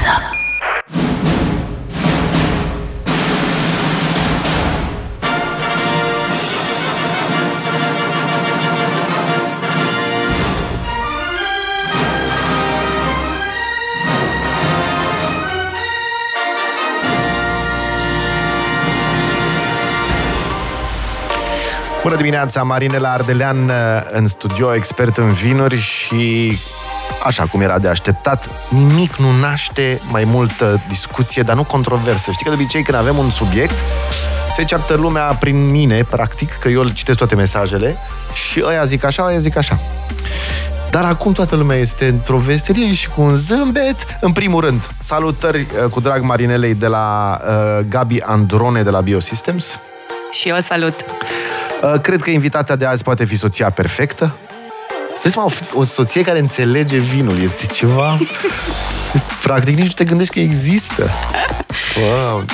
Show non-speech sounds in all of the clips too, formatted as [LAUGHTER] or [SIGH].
dimineața! Bună dimineața, Marinela Ardelean uh, în studio, expert în vinuri și așa cum era de așteptat, nimic nu naște mai multă discuție, dar nu controversă. Știi că de obicei când avem un subiect, se ceartă lumea prin mine, practic, că eu citesc toate mesajele și ăia zic așa, ăia zic așa. Dar acum toată lumea este într-o veselie și cu un zâmbet. În primul rând, salutări uh, cu drag Marinelei de la uh, Gabi Androne de la Biosystems. Și eu îl salut. Uh, cred că invitata de azi poate fi soția perfectă. Stai mă, o soție care înțelege vinul. Este ceva... [LAUGHS] Practic nici nu te gândești că există. Wow.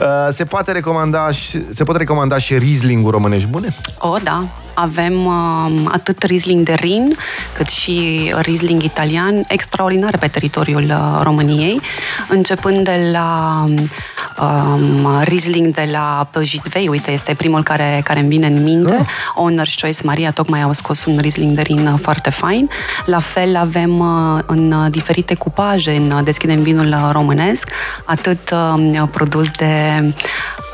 Uh, se poate recomanda și, se pot recomanda și Riesling-ul românești bune? O, da. Avem uh, atât Riesling de Rin, cât și Riesling italian, extraordinare pe teritoriul uh, României, începând de la um, Riesling de la Jitvei, uite, este primul care, care îmi vine în minte, oh. Owner's Choice Maria, tocmai au scos un Riesling de Rin uh, foarte fain. La fel avem uh, în uh, diferite cupaje, în uh, Deschidem Vinul Românesc, atât uh, produs de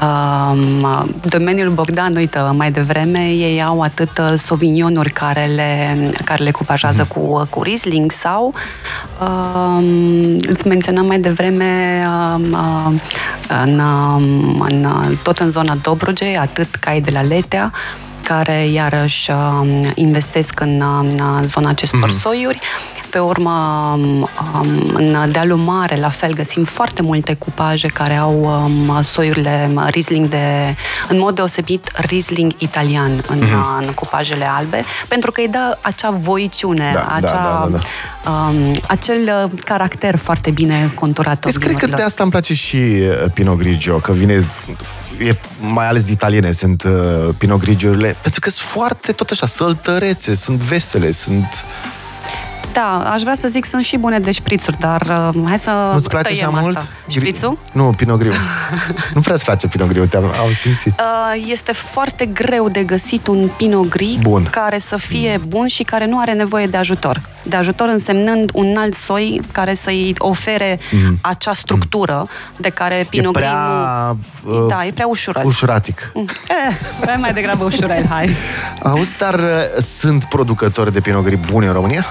um, domeniul Bogdan, uite, mai devreme, ei au atât uh, sauvignonuri care le, care le cupajează mm-hmm. cu, cu Riesling sau um, îți menționam mai devreme um, uh, în, um, în, tot în zona Dobrogei, atât cai de la Letea, care iarăși um, investesc în, în zona acestor mm-hmm. soiuri. Pe urmă, um, în dealul mare, la fel, găsim foarte multe cupaje care au um, soiurile Riesling de, în mod deosebit, Riesling italian în, mm-hmm. în cupajele albe, pentru că îi dă acea voiciune, Da, da, acea, da, da, Um, acel uh, caracter foarte bine conturat. Deci cred că vinurilor. de asta îmi place și uh, Pinot Grigio, că vine e, mai ales italiene sunt uh, Pinot Grigiorile, pentru că sunt foarte tot așa săltărețe, sunt vesele, sunt... Da, aș vrea să zic sunt și bune de șprițuri, dar uh, hai să Nu-ți place tăiem așa mult? asta. Șprițul? Nu, Pinot Griu. [LAUGHS] nu prea îți place Pinot Griu, te-am am simțit. Uh, Este foarte greu de găsit un Pinot Gris Bun. care să fie bun și care nu are nevoie de ajutor. De ajutor însemnând un alt soi care să-i ofere acea structură de care Mhm. E Pinot Gris prea... nu... uh, Da, e prea ușurel. Ușuratic. Eh, prea mai degrabă ușurel, hai. Auzi, dar uh, sunt producători de Pinot Gris buni în România?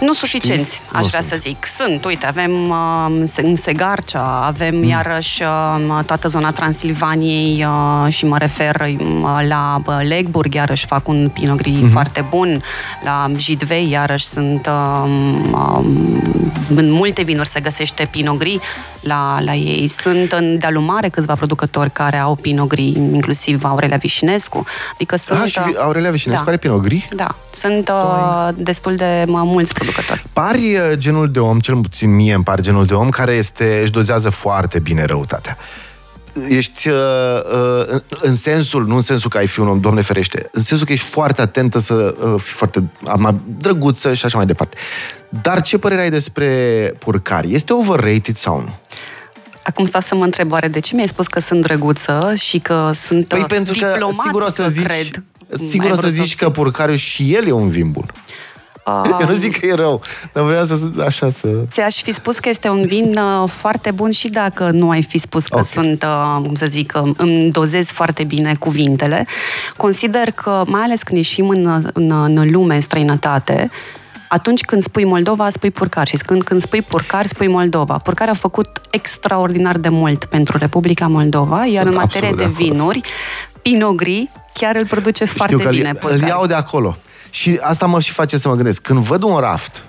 Nu suficienți, aș Nu vrea sunt. să zic. Sunt, uite, avem uh, în Segarcea, avem mm. iarăși uh, toată zona Transilvaniei uh, și mă refer uh, la uh, Legburg, iarăși fac un Pinot Gris Mhm. mm-hmm. foarte bun. La Jidvei, iarăși sunt uh, um, în multe vinuri se găsește Pinot Gris la, la ei. Sunt în dealul mare câțiva producători care au Pinot Gris, inclusiv Aurelia Vișinescu. Adică sunt... ah, și uh, Aurelia Vișinescu da. are Pinot Gris? Da, sunt uh, destul de uh, mulți producători. Pari uh, genul de om, cel puțin mie îmi pare genul de om, care este, își dozează foarte bine răutatea. Ești uh, uh, în- în sensul, nu în sensul că ai fi un om, Doamne ferește, în sensul că ești foarte atentă să uh, fii foarte ama- drăguță și așa mai departe. Dar ce părere ai despre purcari? Este overrated sau nu? Acum stau să mă întreb, oare de ce mi-ai spus că sunt drăguță și că sunt Păi uh, pentru că diplomatică, sigur o să zici, cred. sigur Ai o să vrut zici că purcariul și el e un vin bun. Uh, Eu nu zic că e rău, dar vreau să așa să... Ți-aș fi spus că este un vin uh, foarte bun și dacă nu ai fi spus că Ok. sunt, uh, cum să zic, uh, îmi dozez foarte bine cuvintele. Consider că, mai ales când ieșim în, în, în lume, în străinătate, atunci când spui Moldova, spui purcar și când, când spui purcar, spui Moldova. Purcar a făcut extraordinar de mult pentru Republica Moldova, iar Sunt în materie absolut de de acord. vinuri, Pinot Gris chiar îl produce foarte Știu că bine. îl, îl Purcar. iau de acolo. Și asta mă și face să mă gândesc. Când văd un raft,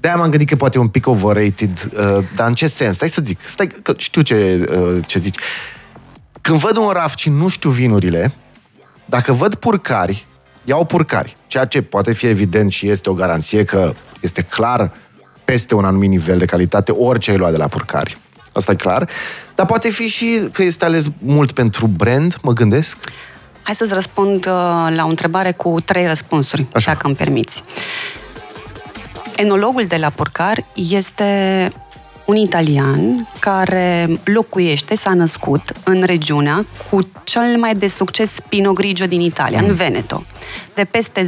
de-aia m-am gândit că poate e un pic overrated, uh, dar în ce sens? Stai să zic, stai, că știu ce, uh, ce zici. Când văd un raft și nu știu vinurile, dacă văd purcari, iau purcari, ceea ce poate fi evident și este o garanție că este clar peste un anumit nivel de calitate orice ai luat de la purcari. Asta e clar. Dar poate fi și că este ales mult pentru brand, mă gândesc. Hai să-ți răspund uh, la o întrebare cu trei răspunsuri, Așa. dacă îmi permiți. Enologul de la Porcar este un italian care locuiește, s-a născut în regiunea cu cel mai de succes Pinot Grigio din Italia, mm. în Veneto. De peste 10-15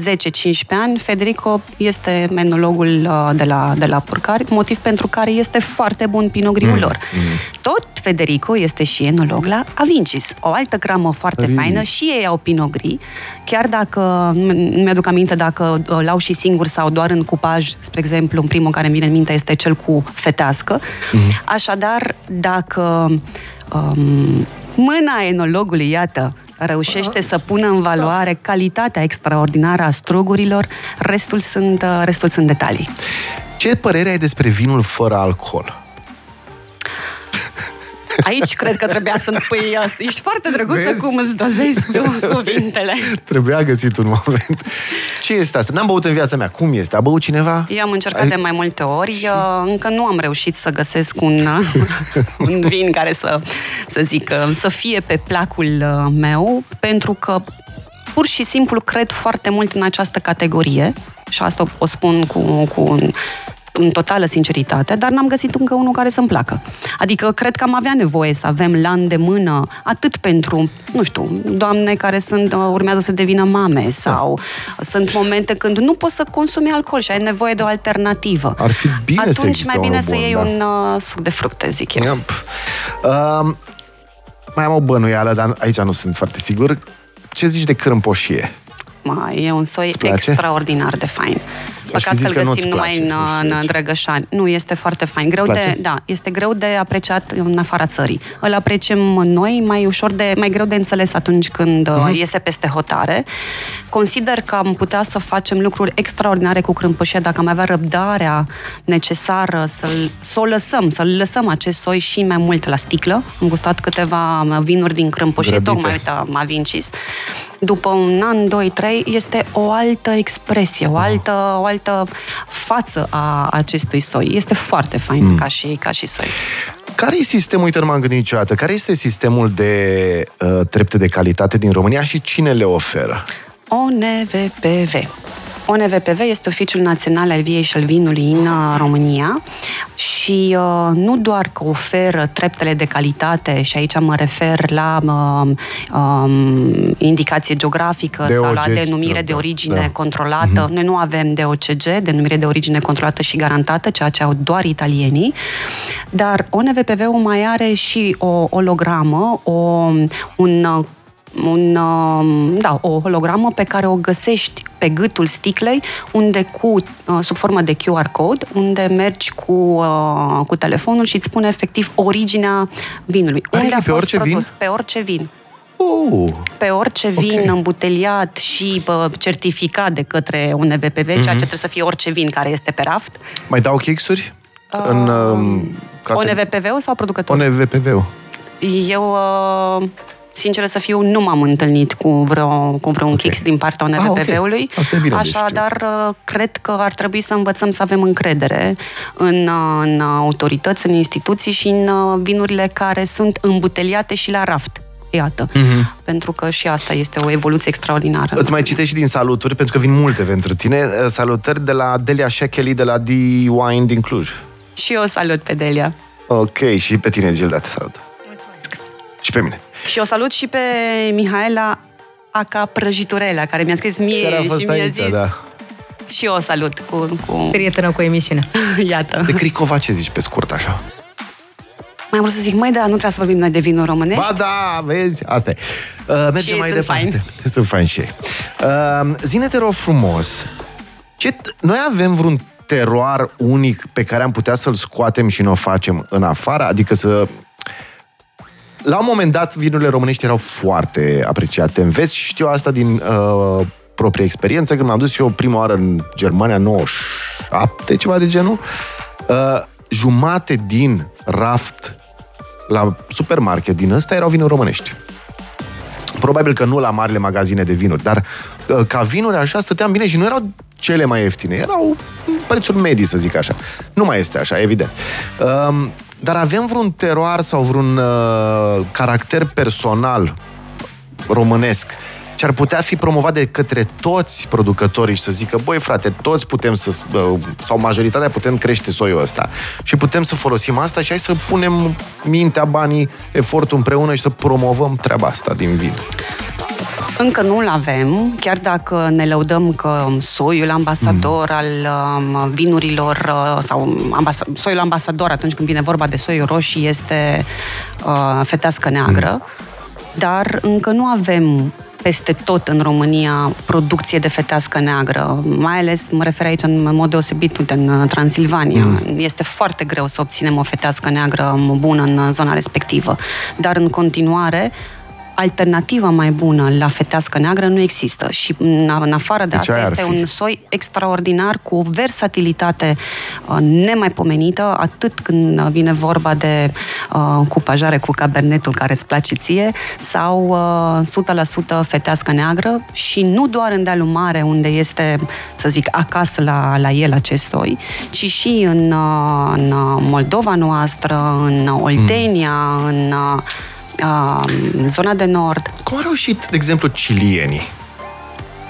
ani, Federico este menologul uh, de la, de la Purcari, motiv pentru care este foarte bun Pinot Grigio mm. lor. Mm. Tot Federico este și enolog la Avincis, o altă cramă foarte Rii. faină, și ei au Pinot Gris, chiar dacă, nu mi-aduc aminte dacă uh, l-au și singur sau doar în cupaj, spre exemplu, în primul care îmi vine în minte este cel cu fetească. Mm. Așadar, dacă um, mâna enologului, iată, reușește să pună în valoare calitatea extraordinară a strugurilor, restul sunt, uh, restul sunt detalii. Ce părere ai despre vinul fără alcool? Aici cred că trebuia să-mi spui, ești foarte drăguță Vezi? cum îți dozezi tu [LAUGHS] cuvintele. Trebuia găsit un moment. Ce este asta? N-am băut în viața mea. Cum este? A băut cineva? Eu am încercat Ai... de mai multe ori. Încă nu am reușit să găsesc un, [LAUGHS] un vin care să, să zic, să fie pe placul uh, meu, pentru că pur și simplu cred foarte mult în această categorie și asta o spun cu, cu în totală sinceritate, dar n-am găsit încă unul care să-mi placă. Adică cred că am avea nevoie să avem la îndemână atât pentru, nu știu, doamne care sunt, uh, urmează să devină mame sau da. sunt momente când nu poți să consumi alcool și ai nevoie de o alternativă. Ar fi bine Atunci să mai bine să bun, iei da. un uh, suc de fructe, zic eu. Yep. Uh, mai am o bănuială, dar aici nu sunt foarte sigur. Ce zici de cârmpoșie? Mai e un soi extraordinar de fain. Păcat să-l găsim numai în, în Drăgășani. Nu, este foarte fain. Greu de, da, este greu de apreciat în afara țării. Îl apreciem noi mai ușor de, mai greu de înțeles atunci când uh-huh. iese peste hotare. Consider că am putea să facem lucruri extraordinare cu crâmpășia dacă am avea răbdarea necesară să-l, să o lăsăm, să-l lăsăm acest soi și mai mult la sticlă. Am gustat câteva vinuri din crâmpășie, tocmai, uite, am Vincis. După un an, doi, trei, este o altă expresie, o altă, o altă altă față a acestui soi. Este foarte fain mm. ca, și, ca și soi. Care e sistemul, uite, nu m-am gândit niciodată, care este sistemul de uh, trepte de calitate din România și cine le oferă? ONVPV. ONVPV este Oficiul Național al Viei și al Vinului în uh, România și uh, nu doar că oferă treptele de calitate și aici mă refer la uh, um, indicație geografică DOG, sau la denumire da, de origine da. controlată. Uh-huh. Noi nu avem DOCG, denumire de origine controlată și garantată, ceea ce au doar italienii, dar ONVPV-ul mai are și o ologramă, o, un un, um, da, o hologramă pe care o găsești pe gâtul sticlei, unde cu, uh, sub formă de QR code, unde mergi cu, uh, cu telefonul și îți spune efectiv originea vinului. Are unde a pe orice produs? vin? Pe orice vin. Uh, pe orice vin okay. îmbuteliat și bă, certificat de către un EVPV, mm-hmm. ceea ce trebuie să fie orice vin care este pe raft. Mai dau chixuri? Uh, în, uh, cate... ONVPV-ul sau producătorul? ONVPV-ul. Eu... Uh, sincer să fiu, nu m-am întâlnit cu, vreo, cu vreun okay. kicks din partea UNVPV-ului. Ah, okay. Așa, dar uh, cred că ar trebui să învățăm să avem încredere în, uh, în autorități, în instituții și în uh, vinurile care sunt îmbuteliate și la raft. Iată. Mm-hmm. Pentru că și asta este o evoluție extraordinară. Îți mai citești și din saluturi, pentru că vin multe pentru tine. Salutări de la Delia Shekeli de la D-Wine din Cluj. Și eu salut pe Delia. Ok, și pe tine, Gilda, te salut. Mulțumesc. Și pe mine. Și o salut și pe Mihaela Aca Prăjiturela, care mi-a scris mie și mi-a aici, zis... Da. Și eu o salut cu... cu... Prietenă cu emisiunea. [LAUGHS] Iată. De Cricova ce zici pe scurt așa? Mai am vrut să zic, mai da, nu trebuie să vorbim noi de vinuri românești. Ba da, vezi, asta e. Uh, mergem și mai sunt departe. Fain. [LAUGHS] Sunt fain și ei. Uh, zine te rog frumos, ce t- noi avem vreun teroar unic pe care am putea să-l scoatem și nu o facem în afară? Adică să la un moment dat, vinurile românești erau foarte apreciate în vest și știu asta din uh, proprie experiență, când m-am dus eu prima oară în Germania, 97, ceva de genul, uh, jumate din raft la supermarket din ăsta erau vinuri românești. Probabil că nu la marile magazine de vinuri, dar uh, ca vinuri așa stăteam bine și nu erau cele mai ieftine, erau prețuri medii, să zic așa. Nu mai este așa, evident. Uh, dar avem vreun teroar sau vreun uh, caracter personal românesc ce ar putea fi promovat de către toți producătorii și să zică, băi frate, toți putem să, sau majoritatea putem crește soiul ăsta și putem să folosim asta și hai să punem mintea, banii, efortul împreună și să promovăm treaba asta din vin. Încă nu-l avem, chiar dacă ne lăudăm că soiul ambasador mm. al um, vinurilor uh, sau ambas- soiul ambasador atunci când vine vorba de soiul roșii este uh, fetească neagră, mm. dar încă nu avem peste tot în România producție de fetească neagră. Mai ales mă refer aici în mod deosebit în Transilvania. Mm. Este foarte greu să obținem o fetească neagră bună în zona respectivă. Dar în continuare alternativa mai bună la fetească neagră nu există și în afară de, de asta este fi? un soi extraordinar cu o versatilitate uh, nemaipomenită, atât când vine vorba de uh, cupajare cu cabernetul care îți place ție sau uh, 100% fetească neagră și nu doar în dealul mare unde este, să zic, acasă la, la el acest soi, ci și în, uh, în Moldova noastră, în Oltenia, mm. în uh, în zona de nord. Cum au reușit, de exemplu, cilienii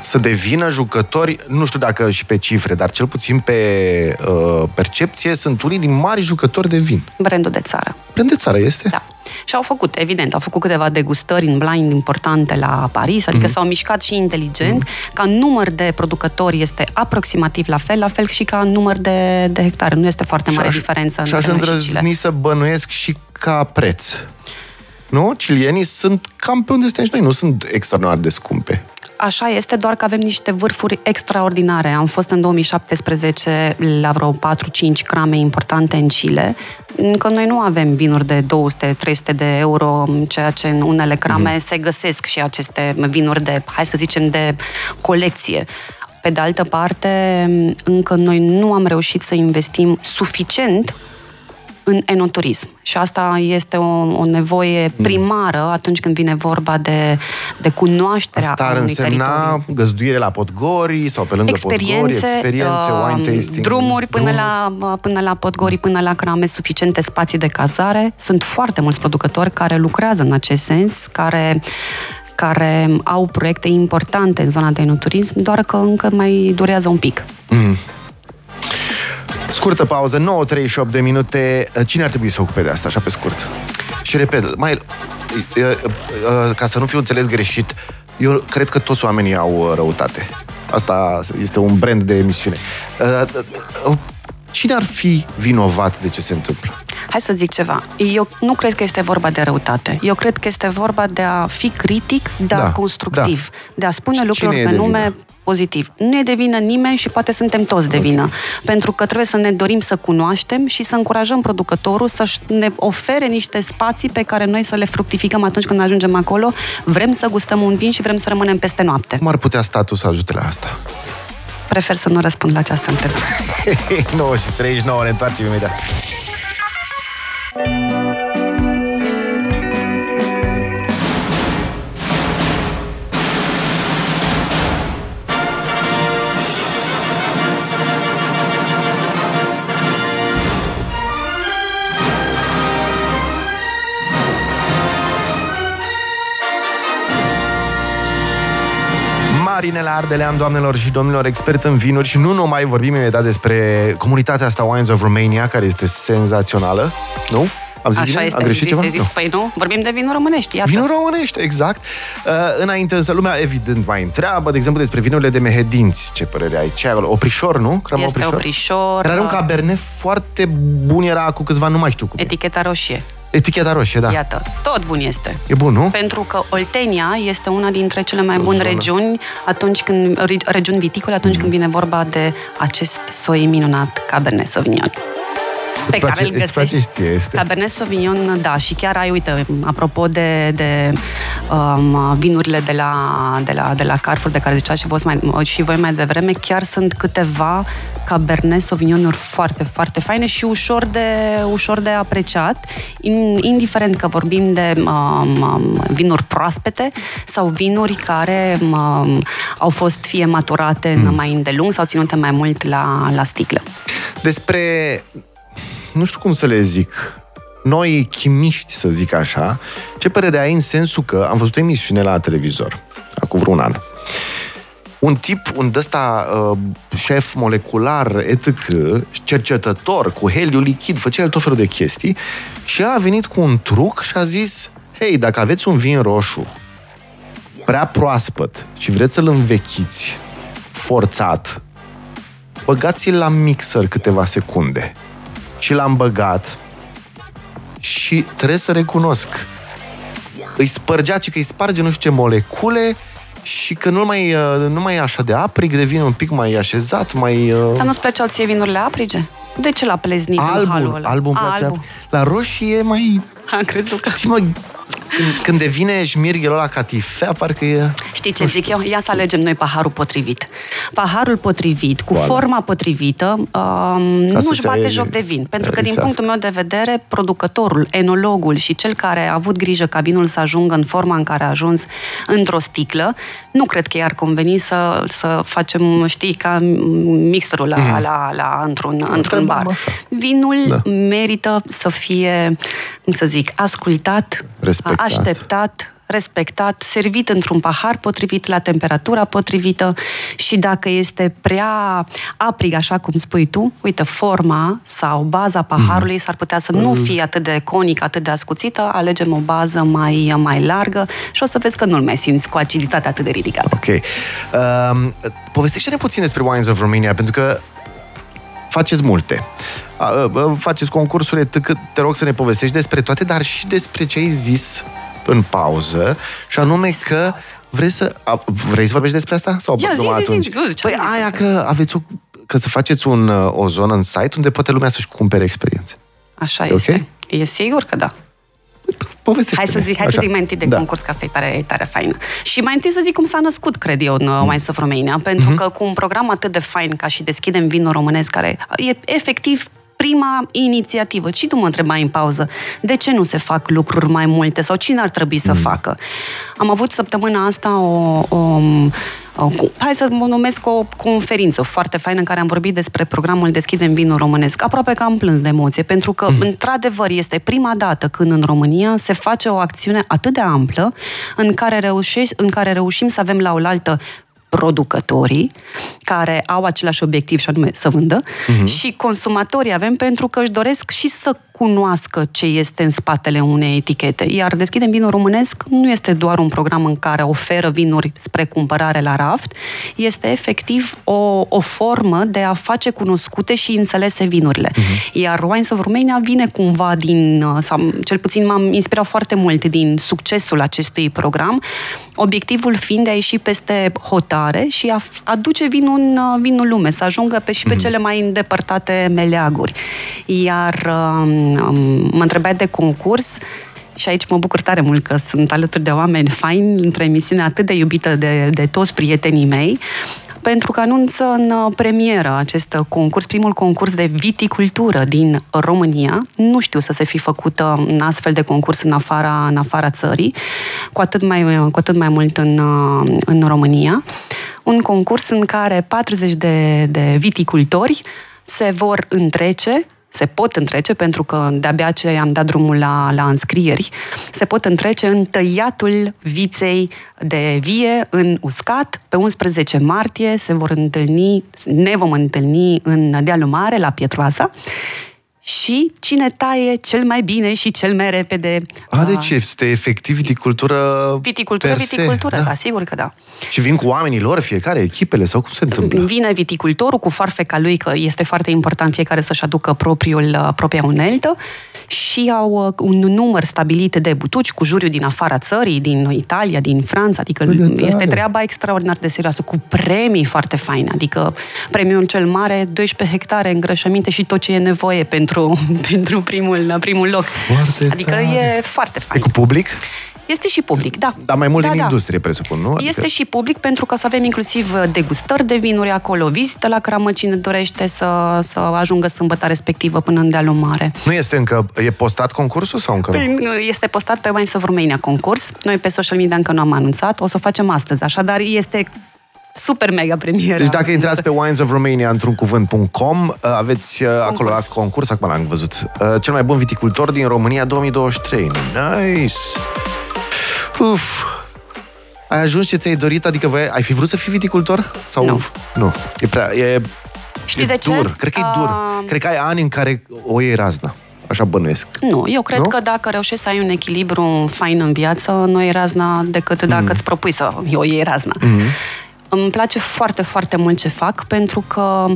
să devină jucători, nu știu dacă și pe cifre, dar cel puțin pe uh, percepție, sunt unii din mari jucători de vin. Brandul de țară. Brand de țară este? Da. Și au făcut, evident, au făcut câteva degustări în blind importante la Paris, adică mm-hmm. s-au mișcat și inteligent. Mm-hmm. Ca număr de producători este aproximativ la fel, la fel și ca număr de, de hectare. Nu este foarte mare și diferență și între Și aș îndrăzni să bănuiesc și ca preț. Nu? Cilienii sunt cam pe unde suntem și noi, nu sunt extraordinar de scumpe. Așa este, doar că avem niște vârfuri extraordinare. Am fost în 2017 la vreo 4-5 crame importante în Chile. Încă noi nu avem vinuri de 200-300 de euro, ceea ce în unele crame mm. se găsesc și aceste vinuri de, hai să zicem, de colecție. Pe de altă parte, încă noi nu am reușit să investim suficient în enoturism. Și asta este o, o nevoie mm. primară atunci când vine vorba de, de cunoașterea Asta ar unui însemna teritoriu. găzduire la Podgori sau pe lângă experiențe, Podgori, experiențe, uh, wine tasting. Drumuri până, la, până la Podgori, până la Crame, suficiente spații de cazare. Sunt foarte mulți producători care lucrează în acest sens, care care au proiecte importante în zona de enoturism, doar că încă mai durează un pic. Mm. Scurtă pauză, 9.38 de minute. Cine ar trebui să ocupe de asta, așa pe scurt? Și repet, mai, ca să nu fiu înțeles greșit, eu cred că toți oamenii au răutate. Asta este un brand de emisiune. Cine ar fi vinovat de ce se întâmplă? Hai să zic ceva. Eu nu cred că este vorba de răutate. Eu cred că este vorba de a fi critic, de a da, constructiv, da. de a spune lucruri pe nume, vină? Pozitiv. Nu e de vină nimeni și poate suntem toți de vină. Okay. Pentru că trebuie să ne dorim să cunoaștem și să încurajăm producătorul să ne ofere niște spații pe care noi să le fructificăm atunci când ajungem acolo. Vrem să gustăm un vin și vrem să rămânem peste noapte. Cum ar putea statul să ajute la asta? Prefer să nu răspund la această întrebare. [LAUGHS] 9 și 39, ne întoarcem imediat. Marinela Ardelean, doamnelor și domnilor, expert în vinuri și nu numai vorbim imediat despre comunitatea asta Wines of Romania, care este senzațională, nu? Am zis Așa bine? este, greșit zis, ceva? zis, păi nu, vorbim de vinuri românești, iată. Vinuri românești, exact. Uh, înainte însă lumea evident mai întreabă, de exemplu, despre vinurile de mehedinți. Ce părere ai? Ce ai Oprișor, nu? Crama este oprișor. oprișor. Care are un uh, cabernet foarte bun, era cu câțiva, nu mai știu cum Eticheta roșie. Eticheta roșie, da. Iată, tot bun este. E bun, nu? Pentru că Oltenia este una dintre cele mai bune regiuni atunci când, regiuni viticole atunci mm. când vine vorba de acest soi minunat Cabernet Sauvignon pe place, care îl găsești. Știe, este. Cabernet Sauvignon, da, și chiar ai, uite, apropo de, de um, vinurile de la, de, la, de la Carrefour, de care ziceați și voi, mai, și voi mai devreme, chiar sunt câteva Cabernet Sauvignon foarte, foarte faine și ușor de, ușor de apreciat, indiferent că vorbim de um, um, vinuri proaspete sau vinuri care um, au fost fie maturate mm. mai îndelung sau ținute mai mult la, la sticlă. Despre nu știu cum să le zic, noi chimiști, să zic așa, ce părere ai în sensul că am văzut o emisiune la televizor, acum pentru un an. Un tip, un ăsta uh, șef molecular, etc., cercetător, cu heliu lichid, făcea el tot felul de chestii și el a venit cu un truc și a zis hei, dacă aveți un vin roșu prea proaspăt și vreți să-l învechiți forțat, băgați-l la mixer câteva secunde. Și l-am băgat și trebuie să recunosc, îi spărgea, ci că îi sparge nu știu ce molecule și că nu mai, uh, nu mai e așa de aprig, devine un pic mai așezat, mai... Uh, Dar nu-ți plăceau ție vinurile aprige? De ce la pleznic albul, halul ăla? albul îmi A, place. albul. La roșie e mai... Am crezut că... Știi, mă, când, când devine șmirghelul ăla catifea, parcă e... Știi ce zic eu? Ia să alegem noi paharul potrivit. Paharul potrivit, cu Voilà. forma potrivită, um, nu să își se bate joc de vin. Pentru că, din risească. punctul meu de vedere, producătorul, enologul și cel care a avut grijă ca vinul să ajungă în forma în care a ajuns într-o sticlă, nu cred că i-ar conveni să, să facem, știi, ca mixerul la, la, la, într-un, într-un Întrebam bar. așa. Vinul Da. merită să fie, cum să zic, ascultat, Respectat. așteptat, respectat, servit într-un pahar potrivit, la temperatura potrivită și dacă este prea aprig, așa cum spui tu, uite, forma sau baza paharului s-ar putea să nu fie atât de conică, atât de ascuțită, alegem o bază mai, mai largă și o să vezi că nu-l mai simți cu aciditatea atât de ridicată. Ok. Um, povestește-ne puțin despre Wines of Romania, pentru că faceți multe. A, a, a, Faceți concursuri, etc. te rog să ne povestești despre toate, dar și despre ce ai zis în pauză, și anume că vrei să... A, vrei să vorbești despre asta? Sau Ia, zi, numai zi, zi, atunci? nu, ce Păi am zis aia despre- că aveți o, că să faceți un, uh, o zonă în site unde poate lumea să-și cumpere experiențe. Așa E ok? este. E sigur că da. Povestește Hai să zic, hai să zic mai întâi de da. concurs, că asta e tare, e tare faină. Și mai întâi să zic cum s-a născut, cred eu, în uh, Wines of Romania, pentru că cu un program atât de fain ca și Deschidem Vinul Românesc, care e efectiv prima inițiativă. Și tu mă întrebai în pauză, de ce nu se fac lucruri mai multe sau cine ar trebui să facă? Am avut săptămâna asta o, o, o hai să mă numesc o conferință foarte faină în care am vorbit despre programul Deschidem Vinul Românesc. Aproape că am plâns de emoție, pentru că, într-adevăr, este prima dată când în România se face o acțiune atât de amplă în care, reușești, în care reușim să avem la oaltă producătorii care au același obiectiv și anume să vândă și consumatorii avem pentru că își doresc și să cunoască ce este în spatele unei etichete. Iar Deschidem Vinul Românesc nu este doar un program în care oferă vinuri spre cumpărare la raft, este efectiv o, o formă de a face cunoscute și înțelese vinurile. Iar Wines of Romania vine cumva din, uh, sau cel puțin m-am inspirat foarte mult din succesul acestui program, obiectivul fiind de a ieși peste hotare și a f- aduce vinul în uh, vinul lume, să ajungă pe, și pe cele mai îndepărtate meleaguri. Iar um, um, mă întrebai de concurs și aici mă bucur tare mult că sunt alături de oameni faini într-o emisiune atât de iubită de, de toți prietenii mei, pentru că anunță în uh, premieră acest uh, concurs, primul concurs de viticultură din România. Nu știu să se fi făcut uh, un astfel de concurs în afara, în afara țării, cu atât mai, cu atât mai mult în, uh, în România. Un concurs în care 40 de, de viticultori se vor întrece se pot întrece, pentru că de-abia ce am dat drumul la, la înscrieri, se pot întrece în tăiatul viței de vie în uscat. Pe 11 martie se vor întâlni, ne vom întâlni în Dealul Mare, la Pietroasa, și cine taie cel mai bine și cel mai repede. A, uh, deci este efectiv viticultură Viticultură, per se, viticultură, da. da, sigur că da. Și vin cu oamenii lor, fiecare, echipele, sau cum se întâmplă? Vine viticultorul cu farfeca lui, că este foarte important fiecare să-și aducă propriul, uh, propria uneltă și au uh, un număr stabilit de butuci cu juriu din afara țării, din Italia, din Franța, adică Bă, de tare. este treaba extraordinar de serioasă, cu premii foarte faine, adică premiul cel mare, 12 hectare îngrășăminte și tot ce e nevoie pentru, [LAUGHS] pentru primul, primul loc. Foarte adică tare. e foarte E fain. cu public? Este și public, da. Dar mai mult da, din da. industrie, presupun, nu? Adică- Este și public pentru că să avem inclusiv uh, degustări de vinuri acolo, vizită la cramă cine dorește să, să ajungă sâmbătă respectivă până în dealul mare. Nu este încă... E postat concursul sau încă nu? Păi, Este postat pe Wines of Romania concurs. Noi pe social media încă nu am anunțat. O să o facem astăzi, așadar este super mega premieră. Deci dacă intrați pe winesofromania într-un cuvânt.com, aveți uh, acolo la concurs, acum l-am văzut, uh, cel mai bun viticultor din România 2023. Nice! Uf! Ai ajuns ce ți-ai dorit? Adică voi, ai fi vrut să fii viticultor? Sau... Nu. Nu. E prea... E, Știi e de ce? dur. Cred că e dur. Ah. Cred că ai ani în care o iei razna. Așa bănuiesc. Nu, eu cred Nu? că dacă reușești să ai un echilibru fain în viață, nu e razna decât dacă Mm. îți propui să o iei razna. Îmi place foarte, foarte mult ce fac pentru că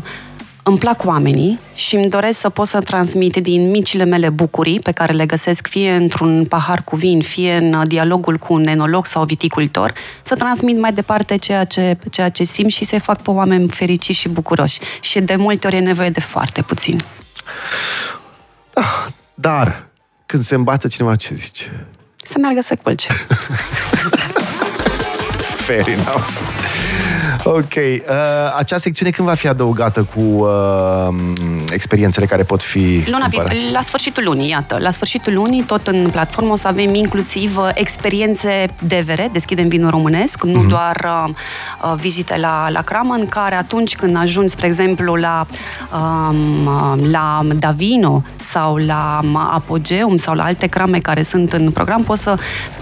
îmi plac oamenii și îmi doresc să pot să transmit din micile mele bucurii pe care le găsesc fie într-un pahar cu vin, fie în dialogul cu un enolog sau viticultor, să transmit mai departe ceea ce, ceea ce simt și să-i fac pe oameni fericiți și bucuroși. Și de multe ori e nevoie de foarte puțin. Dar, când se îmbată cineva, ce zici? Să meargă să culce. [LAUGHS] Fair enough. Ok. Uh, acea secțiune când va fi adăugată cu uh, experiențele care pot fi Luna cumpărate? vi- la sfârșitul lunii, iată. La sfârșitul lunii, tot în platformă, o să avem inclusiv uh, experiențe DVR, deschidem vinul românesc, nu doar uh, uh, vizite la, la cramă, în care atunci când ajungi, spre exemplu, la, um, uh, la Davino sau la um, Apogeum sau la alte crame care sunt în program, poți să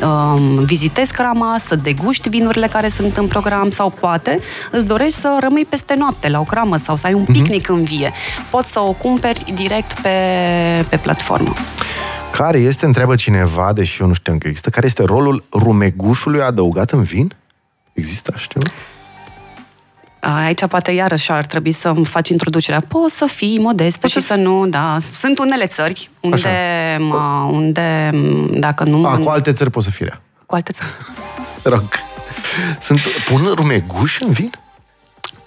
um, vizitezi crama, să deguști vinurile care sunt în program sau poate îți dorești să rămâi peste noapte la o cramă sau să ai un picnic în vie. Poți să o cumperi direct pe, pe platformă. Care este, întreabă cineva, deși eu nu știu încă există, care este rolul rumegușului adăugat în vin? Există, știu? Aici poate iarăși ar trebui să îmi faci introducerea. Poți să fii modestă Poți și să să nu, da. Sunt unele țări unde, mă, unde dacă nu... A, cu alte țări poți să fii rea. cu alte țări. Rog. Sunt, pun rumeguș în vin?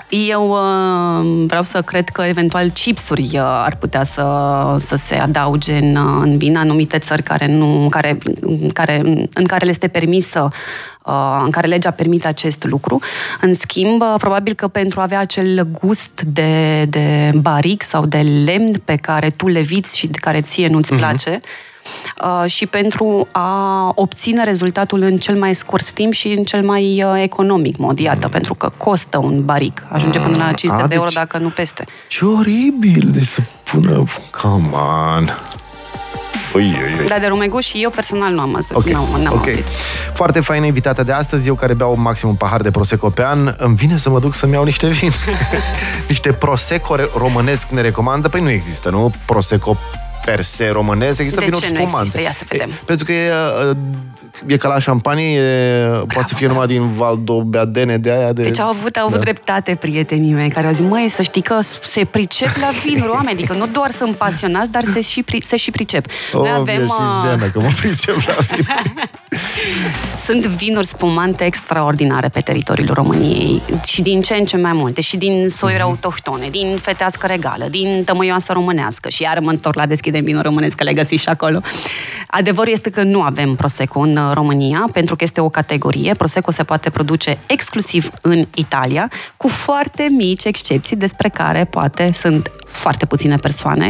Eu uh, vreau să cred că eventual chipsuri uh, ar putea să, să se adauge în, uh, în vin anumite țări care nu, care, care, în care le este permisă uh, în care legea permite acest lucru. În schimb, uh, probabil că pentru a avea acel gust de, de baric sau de lemn pe care tu leviți și de care ție nu-ți place, uh, și pentru a obține rezultatul în cel mai scurt timp și în cel mai uh, economic mod, iată, pentru că costă un baric, ajunge până la 500 a, de euro deci- dacă nu peste. Ce oribil! Deci să pună... Come on! Ui, ui, ui. Dar de rumeguș și eu personal nu am văzut, Ok, n-am, n-am ok. auzit. Foarte faină invitată de astăzi. Eu care beau maxim un pahar de Prosecco pe an, îmi vine să mă duc să-mi iau niște vin. [LAUGHS] niște Prosecco re- românesc ne recomandă? Păi nu există, nu? Prosecco per se românesc, există De vinuri ce nu spumante. există? Ia să vedem. E, pentru că e, uh, e ca la șampanie, e, poate să fie numai din Valdobbiadene de aia de... Deci au avut, au avut Da. dreptate prietenii mei care au zis, măi, să știi că se pricep la vinuri [LAUGHS] oameni, adică nu doar sunt pasionați, dar se și, pri- se și pricep. Noi Oh, avem, avem, și uh, jenă, că mă pricep la [LAUGHS] vin. Sunt vinuri spumante extraordinare pe teritoriul României și din ce în ce mai multe, și din soiuri Mhm. autohtone, din fetească regală, din tămăioasă românească și iar mă întorc la deschidem vinul românesc, că le găsiți și acolo. Adevărul este că nu avem Prosecco în uh, România, pentru că este o categorie. Prosecco se poate produce exclusiv în Italia, cu foarte mici excepții despre care poate sunt foarte puține persoane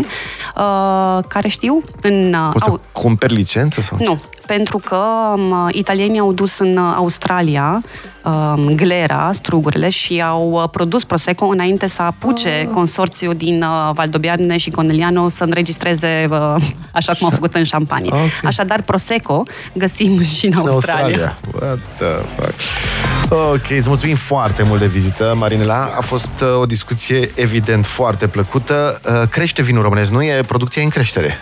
uh, care știu în uh, Poți să au- cumperi licență? Sau? nu, pentru că um, italienii au dus în uh, Australia um, glera, strugurile și au uh, produs Prosecco înainte să apuce consorțiul din uh, Valdobbiadene și Conegliano să înregistreze uh, așa cum au făcut în șampanie. Ok. Așadar, Prosecco găsim și în În Australia. What the fuck? Ok, îți mulțumim foarte mult de vizită, Marinela. A fost uh, o discuție evident foarte plăcută. Uh, Crește vinul românesc, nu? E producția în creștere.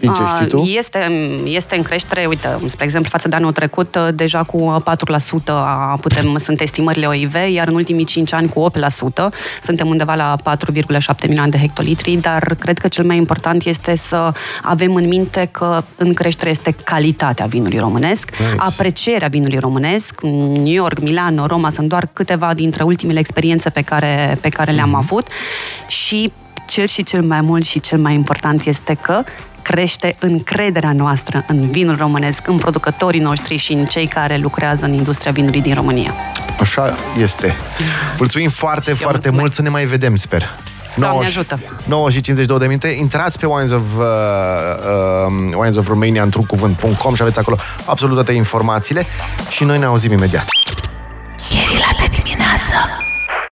Din ce Uh, știi tu? Este, este în creștere, uite, spre exemplu, față de anul trecut, uh, deja cu uh, 4% a, putem, sunt estimările OIV, iar în ultimii 5 ani cu 8%, suntem undeva la 4,7 milioane de hectolitri, dar cred că cel mai important este să avem în minte că în creștere este calitatea vinului românesc, Nice. aprecierea vinului românesc. New York, Milano, Roma sunt doar câteva dintre ultimele experiențe pe care, pe care le-am avut și cel și cel mai mult și cel mai important este că crește încrederea noastră în vinul românesc, în producătorii noștri și în cei care lucrează în industria vinului din România. Așa este. Mulțumim foarte, eu foarte mulțumesc. mult. Să ne mai vedem, sper. Doamne 9 și- ajută. 9 și 52 de minute. Intrați pe Wines of, uh, uh, Wines of Romania într-un cuvânt.com și aveți acolo absolut toate informațiile și noi ne auzim imediat.